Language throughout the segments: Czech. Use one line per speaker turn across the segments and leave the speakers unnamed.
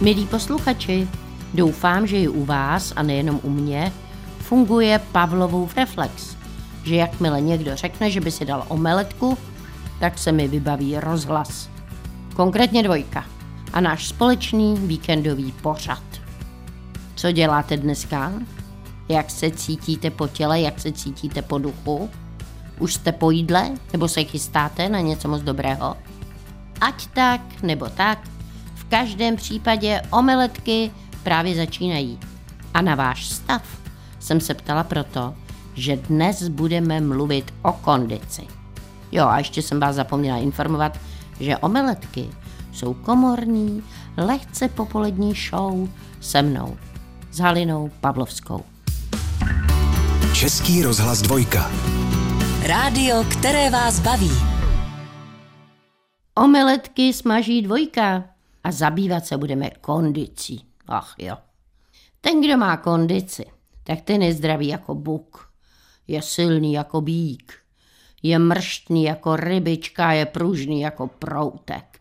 Milí posluchači, doufám, že i u vás, a nejenom u mě, funguje Pavlovův reflex, že jakmile někdo řekne, že by si dal omeletku, tak se mi vybaví rozhlas. Konkrétně dvojka a náš společný víkendový pořad. Co děláte dneska? Jak se cítíte po těle, jak se cítíte po duchu? Už jste po jídle nebo se chystáte na něco moc dobrého? Ať tak nebo tak, každém případě omeletky právě začínají. A na váš stav jsem se ptala proto, že dnes budeme mluvit o kondici. Jo, a ještě jsem vás zapomněla informovat, že omeletky jsou komorní, lehce popolední show se mnou, s Halinou Pavlovskou.
Český rozhlas dvojka.
Rádio, které vás baví.
Omeletky smaží dvojka a zabývat se budeme kondicí. Ach jo. Ten, kdo má kondici, tak ten je zdravý jako buk. Je silný jako bík. Je mrštný jako rybička, je pružný jako proutek.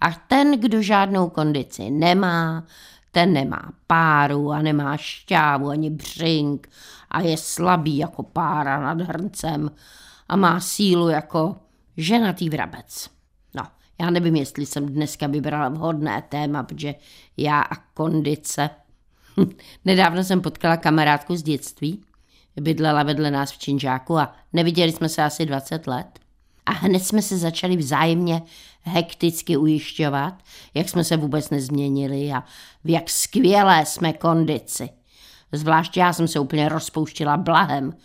A ten, kdo žádnou kondici nemá, ten nemá páru a nemá šťávu ani břink a je slabý jako pára nad hrncem a má sílu jako ženatý vrabec. Já nevím, jestli jsem dneska vybrala vhodné téma, protože já a kondice. Nedávno jsem potkala kamarádku z dětství, bydlela vedle nás v Činžáku a neviděli jsme se asi 20 let. A hned jsme se začali vzájemně hekticky ujišťovat, jak jsme se vůbec nezměnili a v jak skvělé jsme kondici. Zvlášť já jsem se úplně rozpouštila blahem,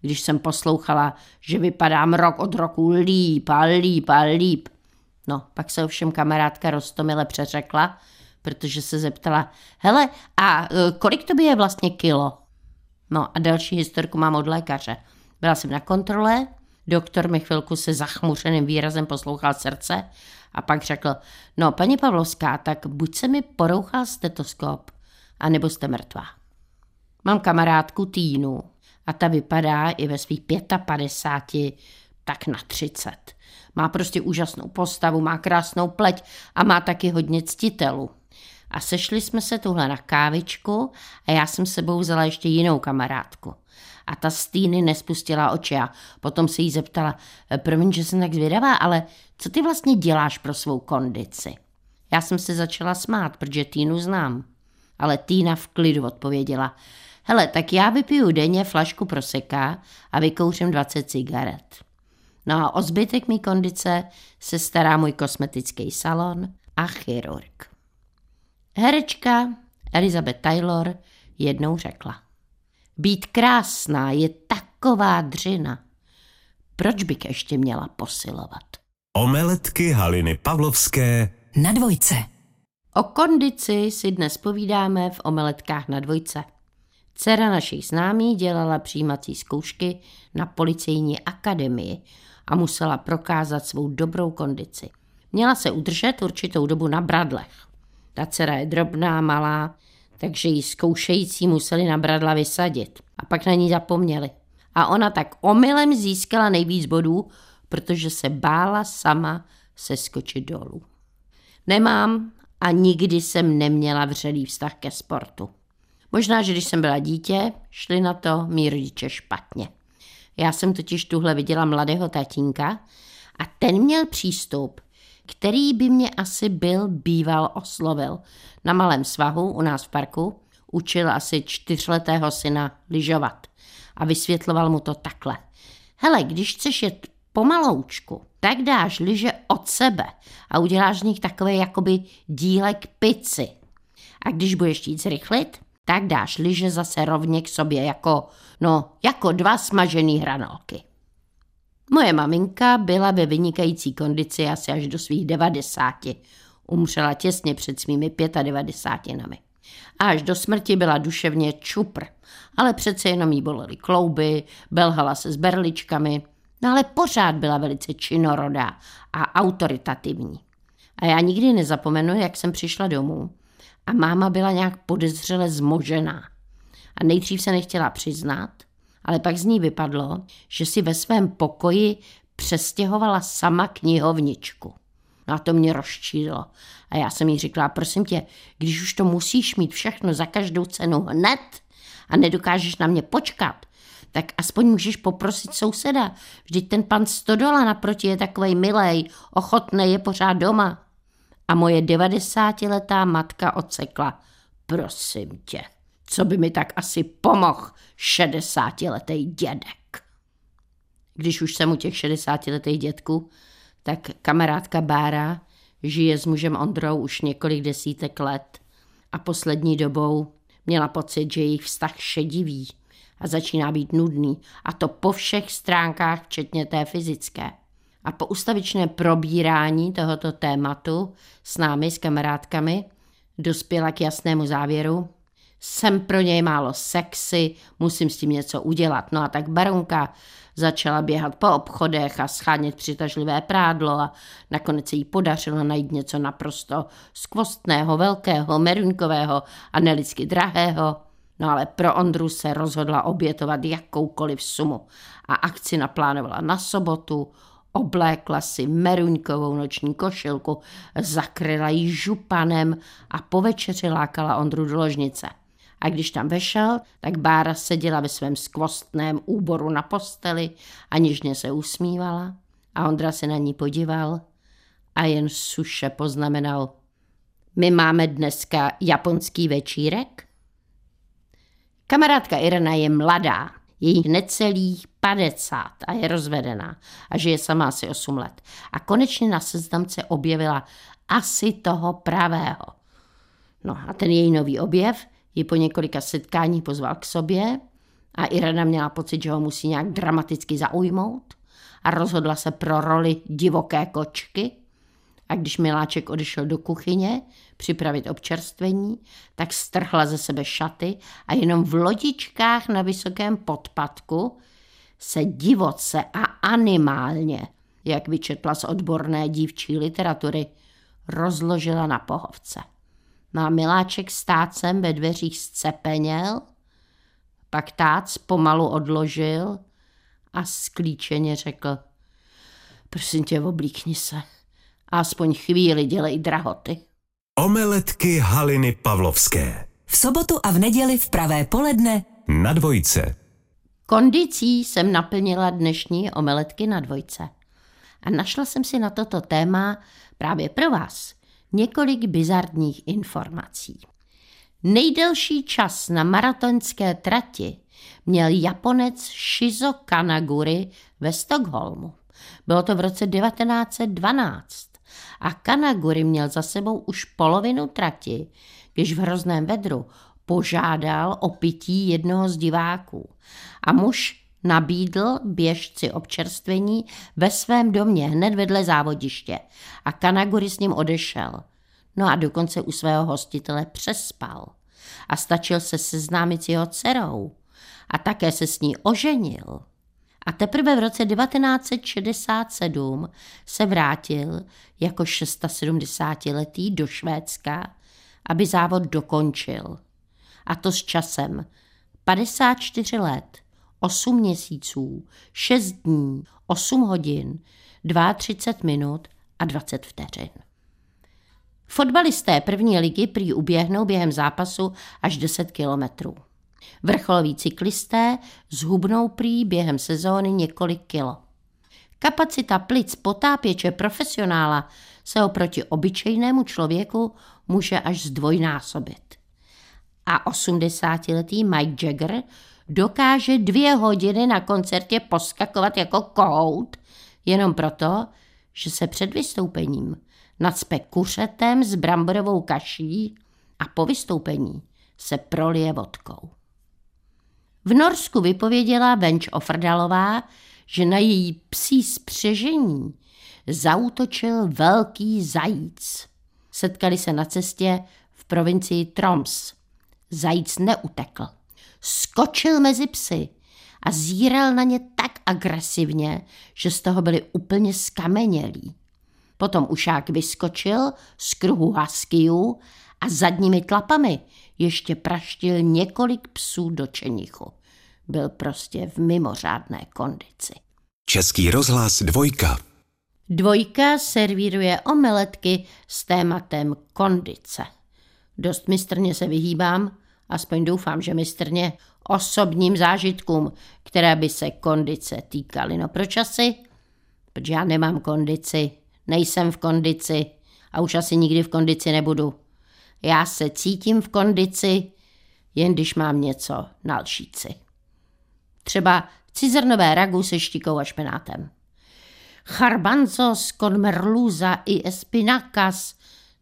když jsem poslouchala, že vypadám rok od roku líp a líp a líp. No, pak se ovšem kamarádka Rostomile přeřekla, protože se zeptala, hele, a e, kolik to by je vlastně kilo? No a další historku mám od lékaře. Byla jsem na kontrole, doktor mi chvilku se zachmuřeným výrazem poslouchal srdce a pak řekl, no paní Pavlovská, tak buď se mi porouchal stetoskop, anebo jste mrtvá. Mám kamarádku Týnu a ta vypadá i ve svých 55 tak na 30. Má prostě úžasnou postavu, má krásnou pleť a má taky hodně ctitelů. A sešli jsme se tuhle na kávičku a já jsem sebou vzala ještě jinou kamarádku. A ta z Týny nespustila oči a potom se jí zeptala, promiň, že jsem tak zvědavá, ale co ty vlastně děláš pro svou kondici? Já jsem se začala smát, protože Týnu znám. Ale Týna v klidu odpověděla, hele, tak já vypiju denně flašku proseka a vykouřím 20 cigaret. No a o zbytek mý kondice se stará můj kosmetický salon a chirurg. Herečka Elizabeth Taylor jednou řekla. Být krásná je taková dřina. Proč bych ještě měla posilovat?
Omeletky Haliny Pavlovské
Na dvojce.
O kondici si dnes povídáme v omeletkách na dvojce. Dcera našich známých dělala přijímací zkoušky na policejní akademii a musela prokázat svou dobrou kondici. Měla se udržet určitou dobu na bradlech. Ta dcera je drobná, malá, takže ji zkoušející museli na bradla vysadit. A pak na ní zapomněli. A ona tak omylem získala nejvíc bodů, protože se bála sama seskočit dolů. Nemám a nikdy jsem neměla vřelý vztah ke sportu. Možná, že když jsem byla dítě, šli na to mý rodiče špatně. Já jsem totiž tuhle viděla mladého tatínka a ten měl přístup, který by mě asi byl býval oslovil. Na malém svahu u nás v parku učil asi čtyřletého syna lyžovat a vysvětloval mu to takhle. Hele, když chceš jet pomaloučku, tak dáš lyže od sebe a uděláš z nich takový jakoby dílek pici. A když budeš jít zrychlit, tak dáš lyže zase rovně k sobě jako, no, jako dva smažený hranolky. Moje maminka byla ve vynikající kondici asi až do svých devadesáti. Umřela těsně před svými pětadevadesátinami. A až do smrti byla duševně čupr, ale přece jenom jí bolely klouby, belhala se s berličkami, no ale pořád byla velice činorodá a autoritativní. A já nikdy nezapomenu, jak jsem přišla domů a máma byla nějak podezřele zmožená. A nejdřív se nechtěla přiznat, ale pak z ní vypadlo, že si ve svém pokoji přestěhovala sama knihovničku. No a to mě rozčílo. A já jsem jí říkala, prosím tě, když už to musíš mít všechno za každou cenu hned a nedokážeš na mě počkat, tak aspoň můžeš poprosit souseda. Vždyť ten pan Stodola naproti je takovej milej, ochotný je pořád doma. A moje devadesátiletá matka odsekla. Prosím tě, co by mi tak asi pomohl šedesátiletý dědek. Když už jsem u těch šedesátiletých dětků, tak kamarádka Bára žije s mužem Ondrou už několik desítek let a poslední dobou měla pocit, že jejich vztah šedivý a začíná být nudný a to po všech stránkách, včetně té fyzické. A po ustavičné probírání tohoto tématu s námi, s kamarádkami, dospěla k jasnému závěru, jsem pro něj málo sexy, musím s tím něco udělat. No a tak baronka začala běhat po obchodech a schánět přitažlivé prádlo a nakonec se jí podařilo najít něco naprosto skvostného, velkého, merunkového a nelidsky drahého. No ale pro Ondru se rozhodla obětovat jakoukoliv sumu a akci naplánovala na sobotu, oblékla si meruňkovou noční košilku, zakryla ji županem a po večeři lákala Ondru do ložnice. A když tam vešel, tak Bára seděla ve svém skvostném úboru na posteli a něžně se usmívala a Ondra se na ní podíval a jen suše poznamenal. My máme dneska japonský večírek? Kamarádka Irena je mladá, je necelých 50 a je rozvedená a žije sama asi 8 let. A konečně na seznamce objevila asi toho pravého. No a ten její nový objev ji po několika setkání pozval k sobě a Irena měla pocit, že ho musí nějak dramaticky zaujmout a rozhodla se pro roli divoké kočky. A když Miláček odešel do kuchyně připravit občerstvení, tak strhla ze sebe šaty a jenom v lodičkách na vysokém podpadku se divoce a animálně, jak vyčetla z odborné dívčí literatury, rozložila na pohovce. Má miláček s tácem ve dveřích zcepeněl, pak tác pomalu odložil a sklíčeně řekl, prosím tě, oblíkni se, aspoň chvíli dělej drahoty.
Omeletky Haliny Pavlovské.
V sobotu a v neděli v pravé poledne
Na dvojce.
Kondicí jsem naplnila dnešní omeletky na dvojce. A našla jsem si na toto téma právě pro vás několik bizarních informací. Nejdelší čas na maratonské trati měl Japonec Shizo Kanaguri ve Stockholmu. Bylo to v roce 1912 a Kanaguri měl za sebou už polovinu trati, když v hrozném vedru požádal o pití jednoho z diváků. A muž nabídl běžci občerstvení ve svém domě hned vedle závodiště a Kanaguri s ním odešel. No a dokonce u svého hostitele přespal a stačil se seznámit s jeho dcerou a také se s ní oženil. A teprve v roce 1967 se vrátil jako 670-letý do Švédska, aby závod dokončil. A to s časem 54 let, 8 měsíců, 6 dní, 8 hodin, 32 minut a 20 vteřin. Fotbalisté první ligy prý uběhnou během zápasu až 10 kilometrů. Vrcholoví cyklisté zhubnou prý během sezóny několik kilo. Kapacita plic potápěče profesionála se oproti obyčejnému člověku může až zdvojnásobit. A 80-letý Mike Jagger dokáže dvě hodiny na koncertě poskakovat jako kout, jenom proto, že se před vystoupením nacpe kuřetem s bramborovou kaší a po vystoupení se prolije vodkou. V Norsku vypověděla Venč Ofrdalová, že na její psí spřežení zautočil velký zajíc. Setkali se na cestě v provincii Troms. Zajíc neutekl. Skočil mezi psy a zíral na ně tak agresivně, že z toho byli úplně skamenělí. Potom ušák vyskočil z kruhu huskyů a zadními tlapami ještě praštil několik psů do čenichu. Byl prostě v mimořádné kondici.
Český rozhlas dvojka.
Dvojka servíruje omeletky s tématem kondice. Dost mistrně se vyhýbám, aspoň doufám, že mistrně, osobním zážitkům, které by se kondice týkaly. No proč asi? Protože já nemám kondici, nejsem v kondici a už asi nikdy v kondici nebudu. Já se cítím v kondici, jen když mám něco na lžíci. Třeba cizrnové ragu se štikou a špenátem. Charbanzos con merluza i espinacas,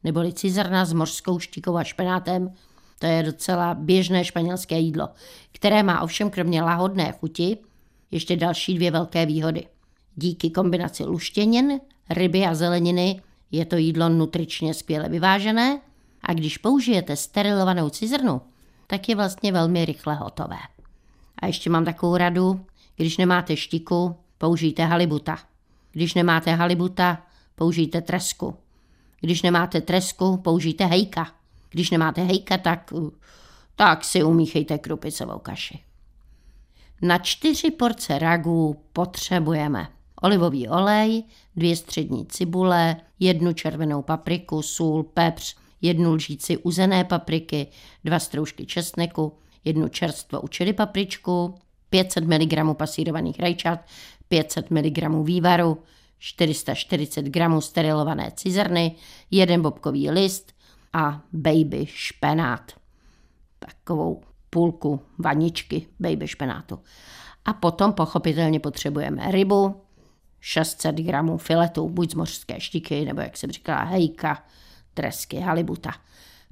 neboli cizrna s mořskou štikou a špenátem, to je docela běžné španělské jídlo, které má ovšem kromě lahodné chuti ještě další dvě velké výhody. Díky kombinaci luštěnin, ryby a zeleniny je to jídlo nutričně skvěle vyvážené a když použijete sterilovanou cizrnu, tak je vlastně velmi rychle hotové. A ještě mám takovou radu, když nemáte štiku, použijte halibuta. Když nemáte halibuta, použijte tresku. Když nemáte tresku, použijte hejka. Když nemáte hejka, tak, tak si umíchejte krupicovou kaši. Na čtyři porce ragu potřebujeme olivový olej, dvě střední cibule, jednu červenou papriku, sůl, pepř, jednu lžíci uzené papriky, dva stroužky česneku, jednu čerstvou čili papričku, 500 mg pasírovaných rajčat, 500 mg vývaru, 440 g sterilované cizrny, jeden bobkový list a baby špenát. Takovou půlku vaničky baby špenátu. A potom pochopitelně potřebujeme rybu, 600 gramů filetu, buď z mořské štiky, nebo jak jsem říkala, hejka, tresky, halibuta.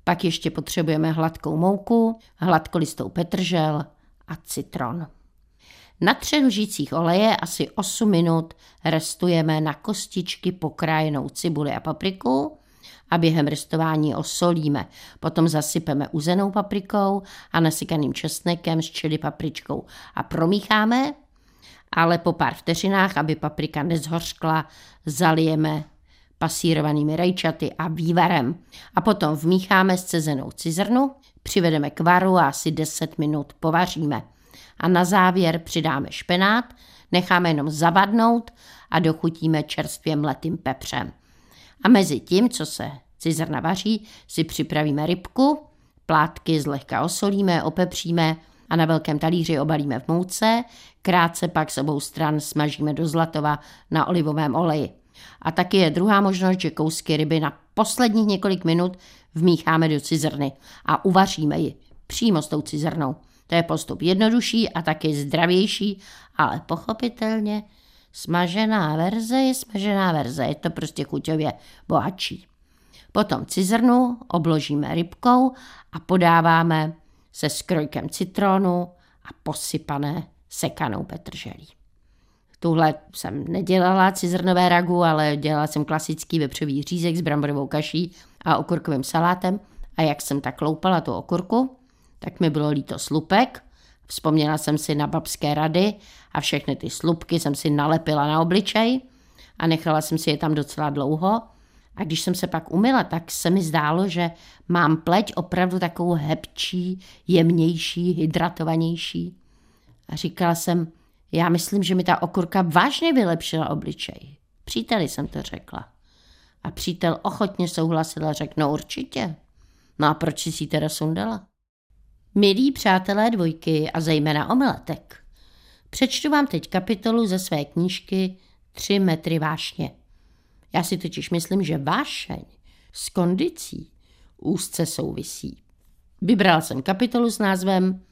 Pak ještě potřebujeme hladkou mouku, hladkolistou petržel a citron. Na třech lžících oleje asi 8 minut restujeme na kostičky pokrájenou cibuli a papriku a během restování osolíme. Potom zasypeme uzenou paprikou a nasykaným česnekem s čili papričkou a promícháme, ale po pár vteřinách, aby paprika nezhořkla, zalijeme pasírovanými rajčaty a vývarem. A potom vmícháme scezenou cizrnu, přivedeme k varu a asi 10 minut povaříme. A na závěr přidáme špenát, necháme jenom zavadnout a dochutíme čerstvě mletým pepřem. A mezi tím, co se cizrna vaří, si připravíme rybku, plátky zlehka osolíme, opepříme a na velkém talíři obalíme v mouce, krátce pak s obou stran smažíme do zlatova na olivovém oleji. A taky je druhá možnost, že kousky ryby na posledních několik minut vmícháme do cizrny a uvaříme ji přímo s tou cizrnou. To je postup jednodušší a taky zdravější, ale pochopitelně smažená verze je smažená verze, je to prostě chuťově bohatší. Potom cizrnu obložíme rybkou a podáváme se skrojkem citronu a posypané sekanou petrželí. Tuhle jsem nedělala cizrnové ragu, ale dělala jsem klasický vepřový řízek s bramborovou kaší a okurkovým salátem a jak jsem tak loupala tu okurku, tak mi bylo líto slupek, vzpomněla jsem si na babské rady a všechny ty slupky jsem si nalepila na obličej a nechala jsem si je tam docela dlouho. A když jsem se pak umyla, tak se mi zdálo, že mám pleť opravdu takovou hebčí, jemnější, hydratovanější. A říkala jsem, já myslím, že mi ta okurka vážně vylepšila obličej. Příteli jsem to řekla. A přítel ochotně souhlasil a řekl, no určitě. No a proč si ji teda sundala? Milí přátelé dvojky a zejména omeletek, přečtu vám teď kapitolu ze své knížky Tři metry vášně. Já si totiž myslím, že vášeň s kondicí úzce souvisí. Vybral jsem kapitolu s názvem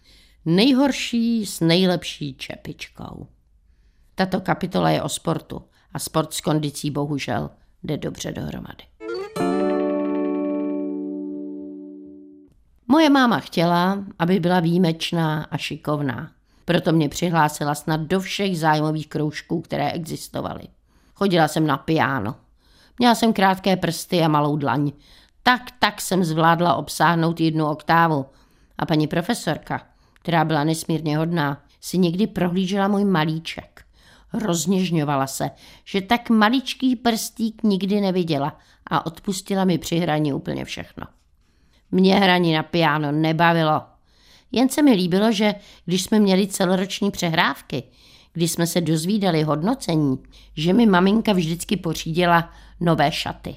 Nejhorší s nejlepší čepičkou. Tato kapitola je o sportu a sport s kondicí bohužel jde dobře dohromady. Moje máma chtěla, aby byla výjimečná a šikovná. Proto mě přihlásila snad do všech zájmových kroužků, které existovaly. Chodila jsem na piano. Měla jsem krátké prsty a malou dlaň. Tak, tak jsem zvládla obsáhnout jednu oktávu. A paní profesorka, která byla nesmírně hodná, si někdy prohlížela můj malíček. Rozněžňovala se, že tak maličký prstík nikdy neviděla a odpustila mi při hraní úplně všechno. Mě hraní na piano nebavilo. Jen se mi líbilo, že když jsme měli celoroční přehrávky, kdy jsme se dozvídali hodnocení, že mi maminka vždycky pořídila nové šaty.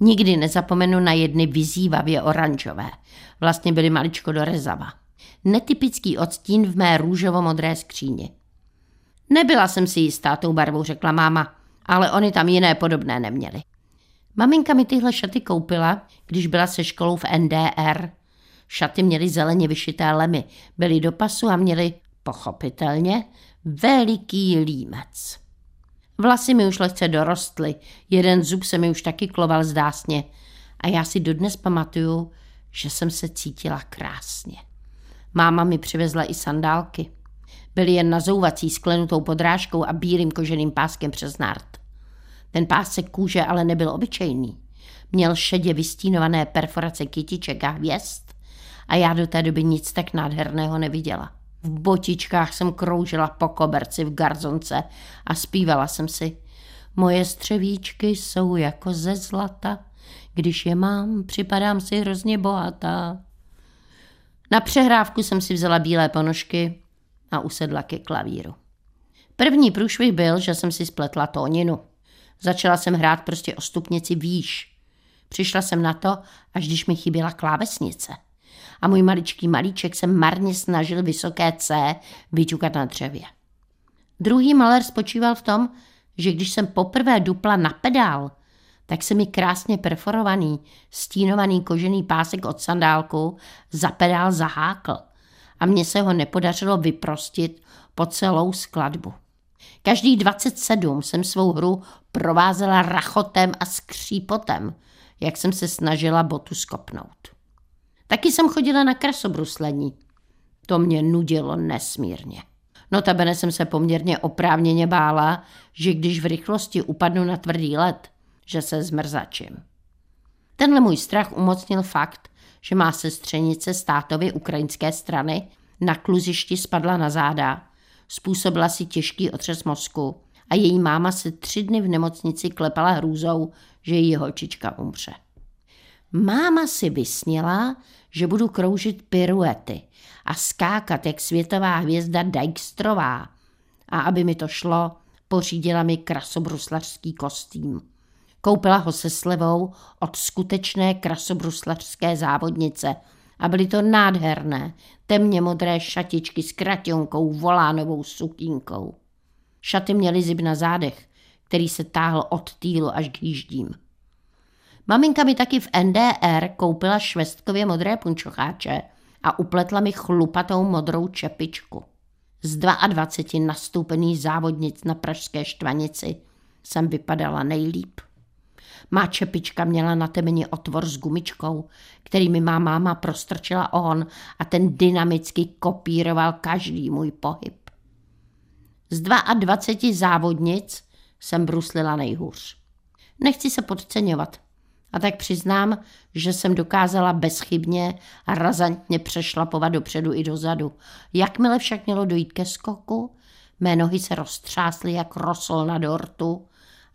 Nikdy nezapomenu na jedny vyzývavě oranžové. Vlastně byly maličko do rezava. Netypický odstín v mé růžovo-modré skříni. Nebyla jsem si jistá tou barvou, řekla máma, ale oni tam jiné podobné neměli. Maminka mi tyhle šaty koupila, když byla se školou v NDR. Šaty měly zeleně vyšité lemy, byly do pasu a měly, pochopitelně, veliký límec. Vlasy mi už lehce dorostly, jeden zub se mi už taky kloval zdásně a já si dodnes pamatuju, že jsem se cítila krásně. Máma mi přivezla i sandálky. Byly jen nazouvací sklenutou podrážkou a bílým koženým páskem přes nárt. Ten pásek kůže ale nebyl obyčejný. Měl šedě vystínované perforace kytiček a hvězd a já do té doby nic tak nádherného neviděla. V botičkách jsem kroužila po koberci v garzonce a zpívala jsem si. Moje střevíčky jsou jako ze zlata, když je mám, připadám si hrozně bohatá. Na přehrávku jsem si vzala bílé ponožky a usedla ke klavíru. První průšvih byl, že jsem si spletla tóninu. Začala jsem hrát prostě o stupnici výš. Přišla jsem na to, až když mi chyběla klávesnice. A můj maličký malíček se marně snažil vysoké C vyťukat na dřevě. Druhý maler spočíval v tom, že když jsem poprvé dupla na pedál, tak se mi krásně perforovaný, stínovaný kožený pásek od sandálku za pedál zahákl a mně se ho nepodařilo vyprostit po celou skladbu. Každý 27 jsem svou hru provázela rachotem a skřípotem, jak jsem se snažila botu skopnout. Taky jsem chodila na krasobruslení. To mě nudilo nesmírně. Notabene jsem se poměrně oprávněně bála, že když v rychlosti upadnu na tvrdý led, že se zmrzačím. Tenhle můj strach umocnil fakt, že má sestřenice státovy ukrajinské strany na kluzišti spadla na záda, způsobila si těžký otřes mozku a její máma se tři dny v nemocnici klepala hrůzou, že její holčička umře. Máma si vysněla, že budu kroužit piruety a skákat jak světová hvězda Dijkstrová. A aby mi to šlo, pořídila mi krasobruslařský kostým. Koupila ho se slevou od skutečné krasobruslařské závodnice a byly to nádherné, temně modré šatičky s krationkou, volánovou sukínkou. Šaty měly zib na zádech, který se táhl od týlu až k jíždím. Maminka mi taky v NDR koupila švestkově modré punčocháče a upletla mi chlupatou modrou čepičku. Z 22 nastoupených závodnic na pražské štvanici jsem vypadala nejlíp. Má čepička měla na temeni otvor s gumičkou, který mi má máma prostrčila ohon a ten dynamicky kopíroval každý můj pohyb. Z 22 závodnic jsem bruslila nejhůř. Nechci se podceňovat. A tak přiznám, že jsem dokázala bezchybně a razantně přešlapovat dopředu i dozadu. Jakmile však mělo dojít ke skoku, mé nohy se roztřásly jak rosol na dortu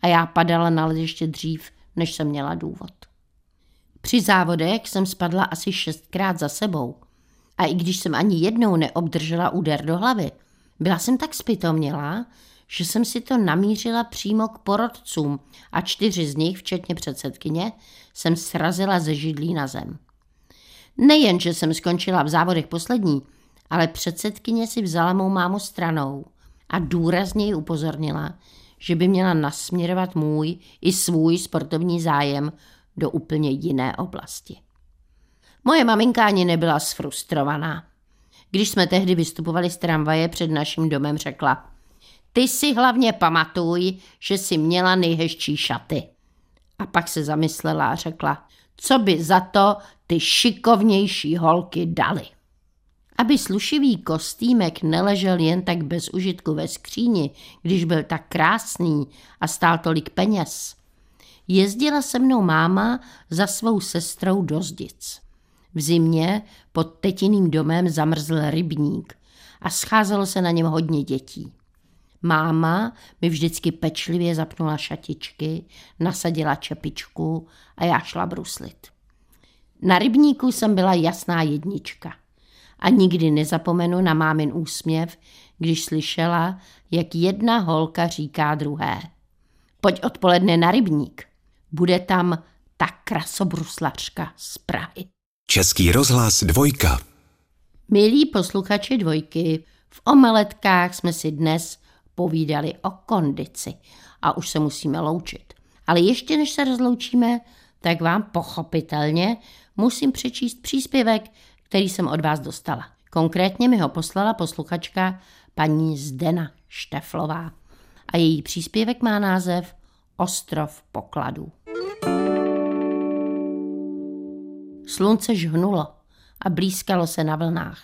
a já padala na ještě dřív, než jsem měla důvod. Při závodech jsem spadla asi šestkrát za sebou. A i když jsem ani jednou neobdržela úder do hlavy, byla jsem tak spitomnělá, že jsem si to namířila přímo k porodcům a čtyři z nich, včetně předsedkyně, jsem srazila ze židlí na zem. Nejen, že jsem skončila v závodech poslední, ale předsedkyně si vzala mou mámu stranou a důrazně ji upozornila, že by měla nasměrovat můj i svůj sportovní zájem do úplně jiné oblasti. Moje maminka ani nebyla sfrustrovaná. Když jsme tehdy vystupovali z tramvaje před naším domem, řekla Ty si hlavně pamatuj, že si měla nejhezčí šaty. A pak se zamyslela a řekla, co by za to ty šikovnější holky dali. Aby slušivý kostýmek neležel jen tak bez užitku ve skříni, když byl tak krásný a stál tolik peněz. Jezdila se mnou máma za svou sestrou do Zdic. V zimě pod tetiným domem zamrzl rybník a scházelo se na něm hodně dětí. Máma mi vždycky pečlivě zapnula šatičky, nasadila čepičku a já šla bruslit. Na rybníku jsem byla jasná jednička – a nikdy nezapomenu na mámin úsměv, když slyšela, jak jedna holka říká druhé. Pojď odpoledne na rybník. Bude tam ta krasobruslařka z Prahy.
Český rozhlas dvojka.
Milí posluchači dvojky, v omeletkách jsme si dnes povídali o kondici a už se musíme loučit. Ale ještě než se rozloučíme, tak vám pochopitelně musím přečíst příspěvek, který jsem od vás dostala. Konkrétně mi ho poslala posluchačka paní Zdena Šteflová. A její příspěvek má název Ostrov pokladů. Slunce žhnulo a blízkalo se na vlnách.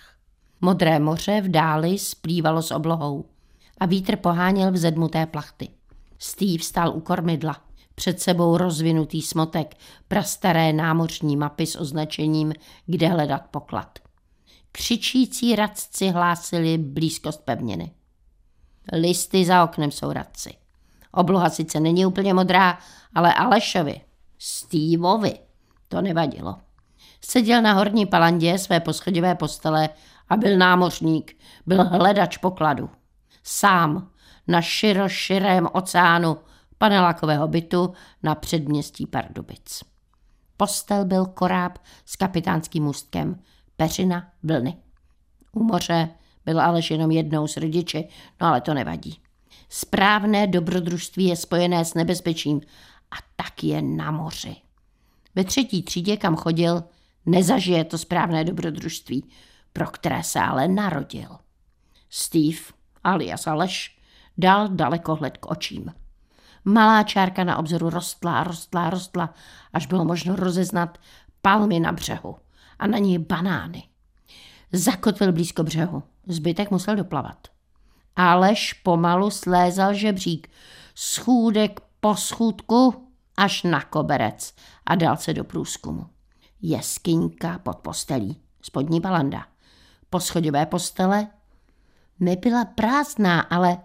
Modré moře v dáli splývalo s oblohou a vítr poháněl vzedmuté plachty. Steve stál u kormidla. Před sebou rozvinutý smotek, prastaré námořní mapy s označením, kde hledat poklad. Křičící radci hlásili blízkost pevniny. Listy za oknem jsou radci. Obloha sice není úplně modrá, ale Alešovi, Steveovi, to nevadilo. Seděl na horní palandě své poschodivé postele a byl námořník, byl hledač pokladu. Sám na široširém oceánu panelákového bytu na předměstí Pardubic. Postel byl koráb s kapitánským můstkem, peřina vlny. U moře byl aleš jenom jednou s rodiči, no ale to nevadí. Správné dobrodružství je spojené s nebezpečím a tak je na moři. Ve třetí třídě, kam chodil, nezažije to správné dobrodružství, pro které se ale narodil. Steve, alias Aleš, dal dalekohled k očím. Malá čárka na obzoru rostla, rostla, rostla, až bylo možno rozeznat palmy na břehu a na ní banány. Zakotvil blízko břehu, zbytek musel doplavat. Aleš pomalu slézal žebřík, schůdek po schůdku až na koberec a dal se do průzkumu. Jeskyňka pod postelí, spodní balanda. Poschodové postele nebyla prázdná, ale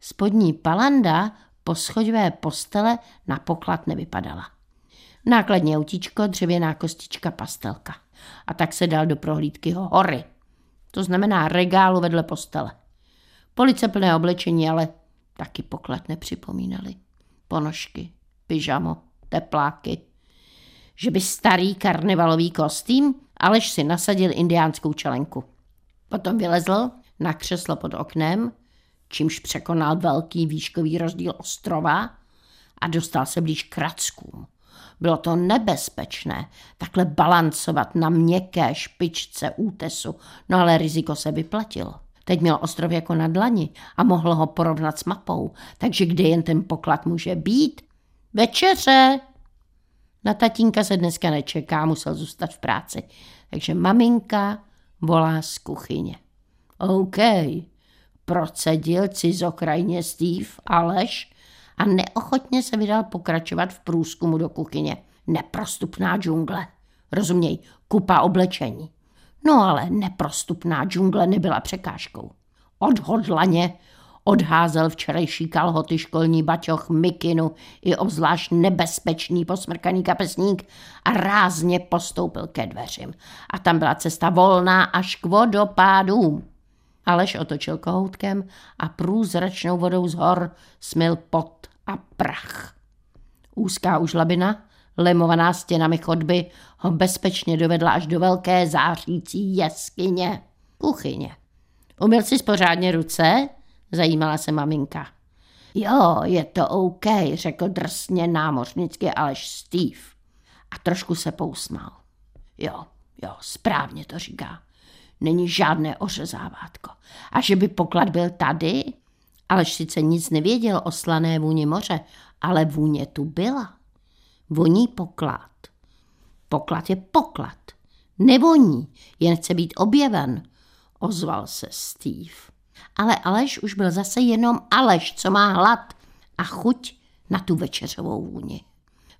spodní palanda poschodové postele na poklad nevypadala. Nákladní autíčko, dřevěná kostička, pastelka. A tak se dal do prohlídky hory. To znamená regálu vedle postele. Police plné oblečení, ale taky poklad nepřipomínali. Ponožky, pyžamo, tepláky. Že by starý karnevalový kostým, alež si nasadil indiánskou čelenku. Potom vylezl na křeslo pod oknem, čímž překonal velký výškový rozdíl ostrova a dostal se blíž k rackům. Bylo to nebezpečné, takhle balancovat na měkké špičce útesu, no ale riziko se vyplatilo. Teď měl ostrov jako na dlani a mohl ho porovnat s mapou, takže kde jen ten poklad může být? Večeře! Na tatínka se dneska nečeká, musel zůstat v práci, takže maminka volá z kuchyně. OK, procedil cizokrajně Steve Aleš a neochotně se vydal pokračovat v průzkumu do kuchyně. Neprostupná džungle. Rozuměj, kupa oblečení. No ale neprostupná džungle nebyla překážkou. Odhodlaně odházel včerejší kalhoty školní baťoch mikinu i obzvlášť nebezpečný posmrkaný kapesník a rázně postoupil ke dveřím. A tam byla cesta volná až k vodopádům. Aleš otočil kohoutkem a průzračnou vodou z hor smil pot a prach. Úzká užlabina, lemovaná stěnami chodby, ho bezpečně dovedla až do velké zářící jeskyně, kuchyně. Umyl si pořádně ruce? Zajímala se maminka. Jo, je to OK, řekl drsně námořnicky Aleš Steve. A trošku se pousmál. Jo, jo, správně to říká není žádné ořezávátko. A že by poklad byl tady? Alež sice nic nevěděl o slané vůni moře, ale vůně tu byla. Voní poklad. Poklad je poklad. Nevoní, jen chce být objeven, ozval se Steve. Ale Aleš už byl zase jenom Aleš, co má hlad a chuť na tu večeřovou vůni.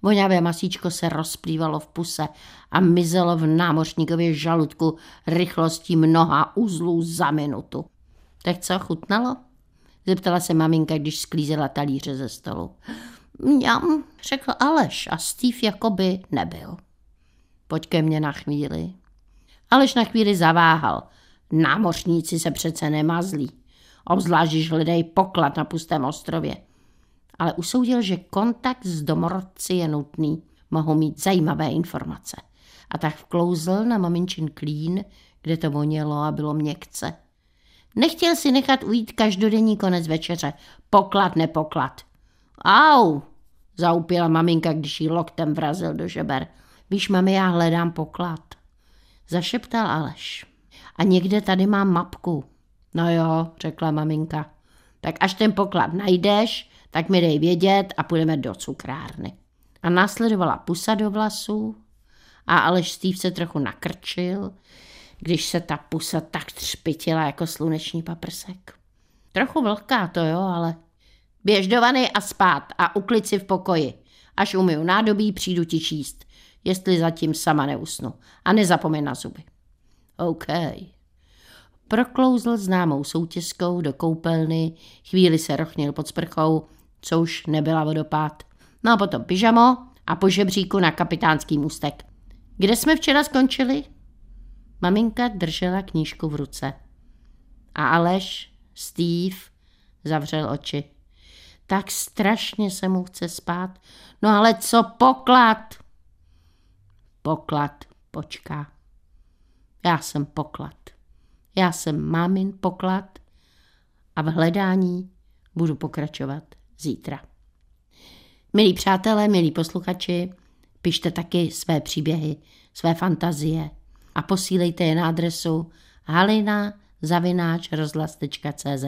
Voňavé masíčko se rozplývalo v puse a mizelo v námořníkově žaludku rychlostí mnoha uzlů za minutu. Tak co, chutnalo? Zeptala se maminka, když sklízela talíře ze stolu. Mňam, řekl Aleš a Steve jakoby nebyl. Pojď ke mně na chvíli. Aleš na chvíli zaváhal. Námořníci se přece nemazlí. obzvlášť, když hledají poklad na pustém ostrově. Ale usoudil, že kontakt s domorodci je nutný, mohou mít zajímavé informace. A tak vklouzl na maminčin klín, kde to vonělo a bylo měkce. Nechtěl si nechat ujít každodenní konec večeře. Poklad, nepoklad. Au, zaupila maminka, když jí loktem vrazil do žeber. Víš, mami, já hledám poklad. Zašeptal Aleš. A někde tady mám mapku. No jo, řekla maminka. Tak až ten poklad najdeš, tak mi dej vědět a půjdeme do cukrárny. A následovala pusa do vlasů a Aleš Steve se trochu nakrčil, když se ta pusa tak třpitila jako sluneční paprsek. Trochu vlhká to jo, ale běž do vany a spát a uklid si v pokoji. Až umiju nádobí, přijdu ti číst, jestli zatím sama neusnu. A nezapomeň na zuby. OK. Proklouzl známou soutězkou do koupelny, chvíli se rochnil pod sprchou, co už nebyla vodopád. No a potom pyžamo a po žebříku na kapitánský můstek. Kde jsme včera skončili? Maminka držela knížku v ruce. A Aleš, Steve, zavřel oči. Tak strašně se mu chce spát. No ale co poklad? Poklad počká. Já jsem poklad. Já jsem mámin poklad a v hledání budu pokračovat zítra. Milí přátelé, milí posluchači, pište taky své příběhy, své fantazie a posílejte je na adresu halina zavináč rozhlas.cz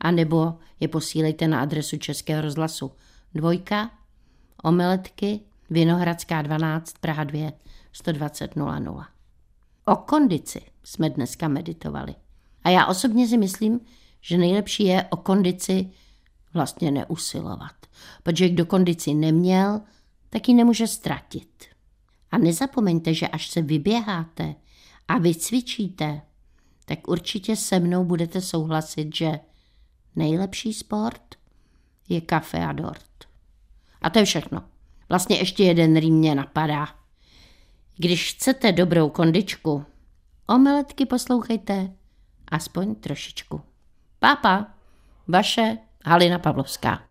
a nebo je posílejte na adresu Českého rozhlasu dvojka, omeletky, Vinohradská 12, Praha 2, 120 00. O kondici jsme dneska meditovali. A já osobně si myslím, že nejlepší je o kondici vlastně neusilovat. Protože kdo kondici neměl, tak ji nemůže ztratit. A nezapomeňte, že až se vyběháte a vycvičíte, tak určitě se mnou budete souhlasit, že nejlepší sport je kafe a dort. A to je všechno. Vlastně ještě jeden rým mě napadá. Když chcete dobrou kondičku, omeletky poslouchejte aspoň trošičku. Pápa, vaše Halina Pavlovská.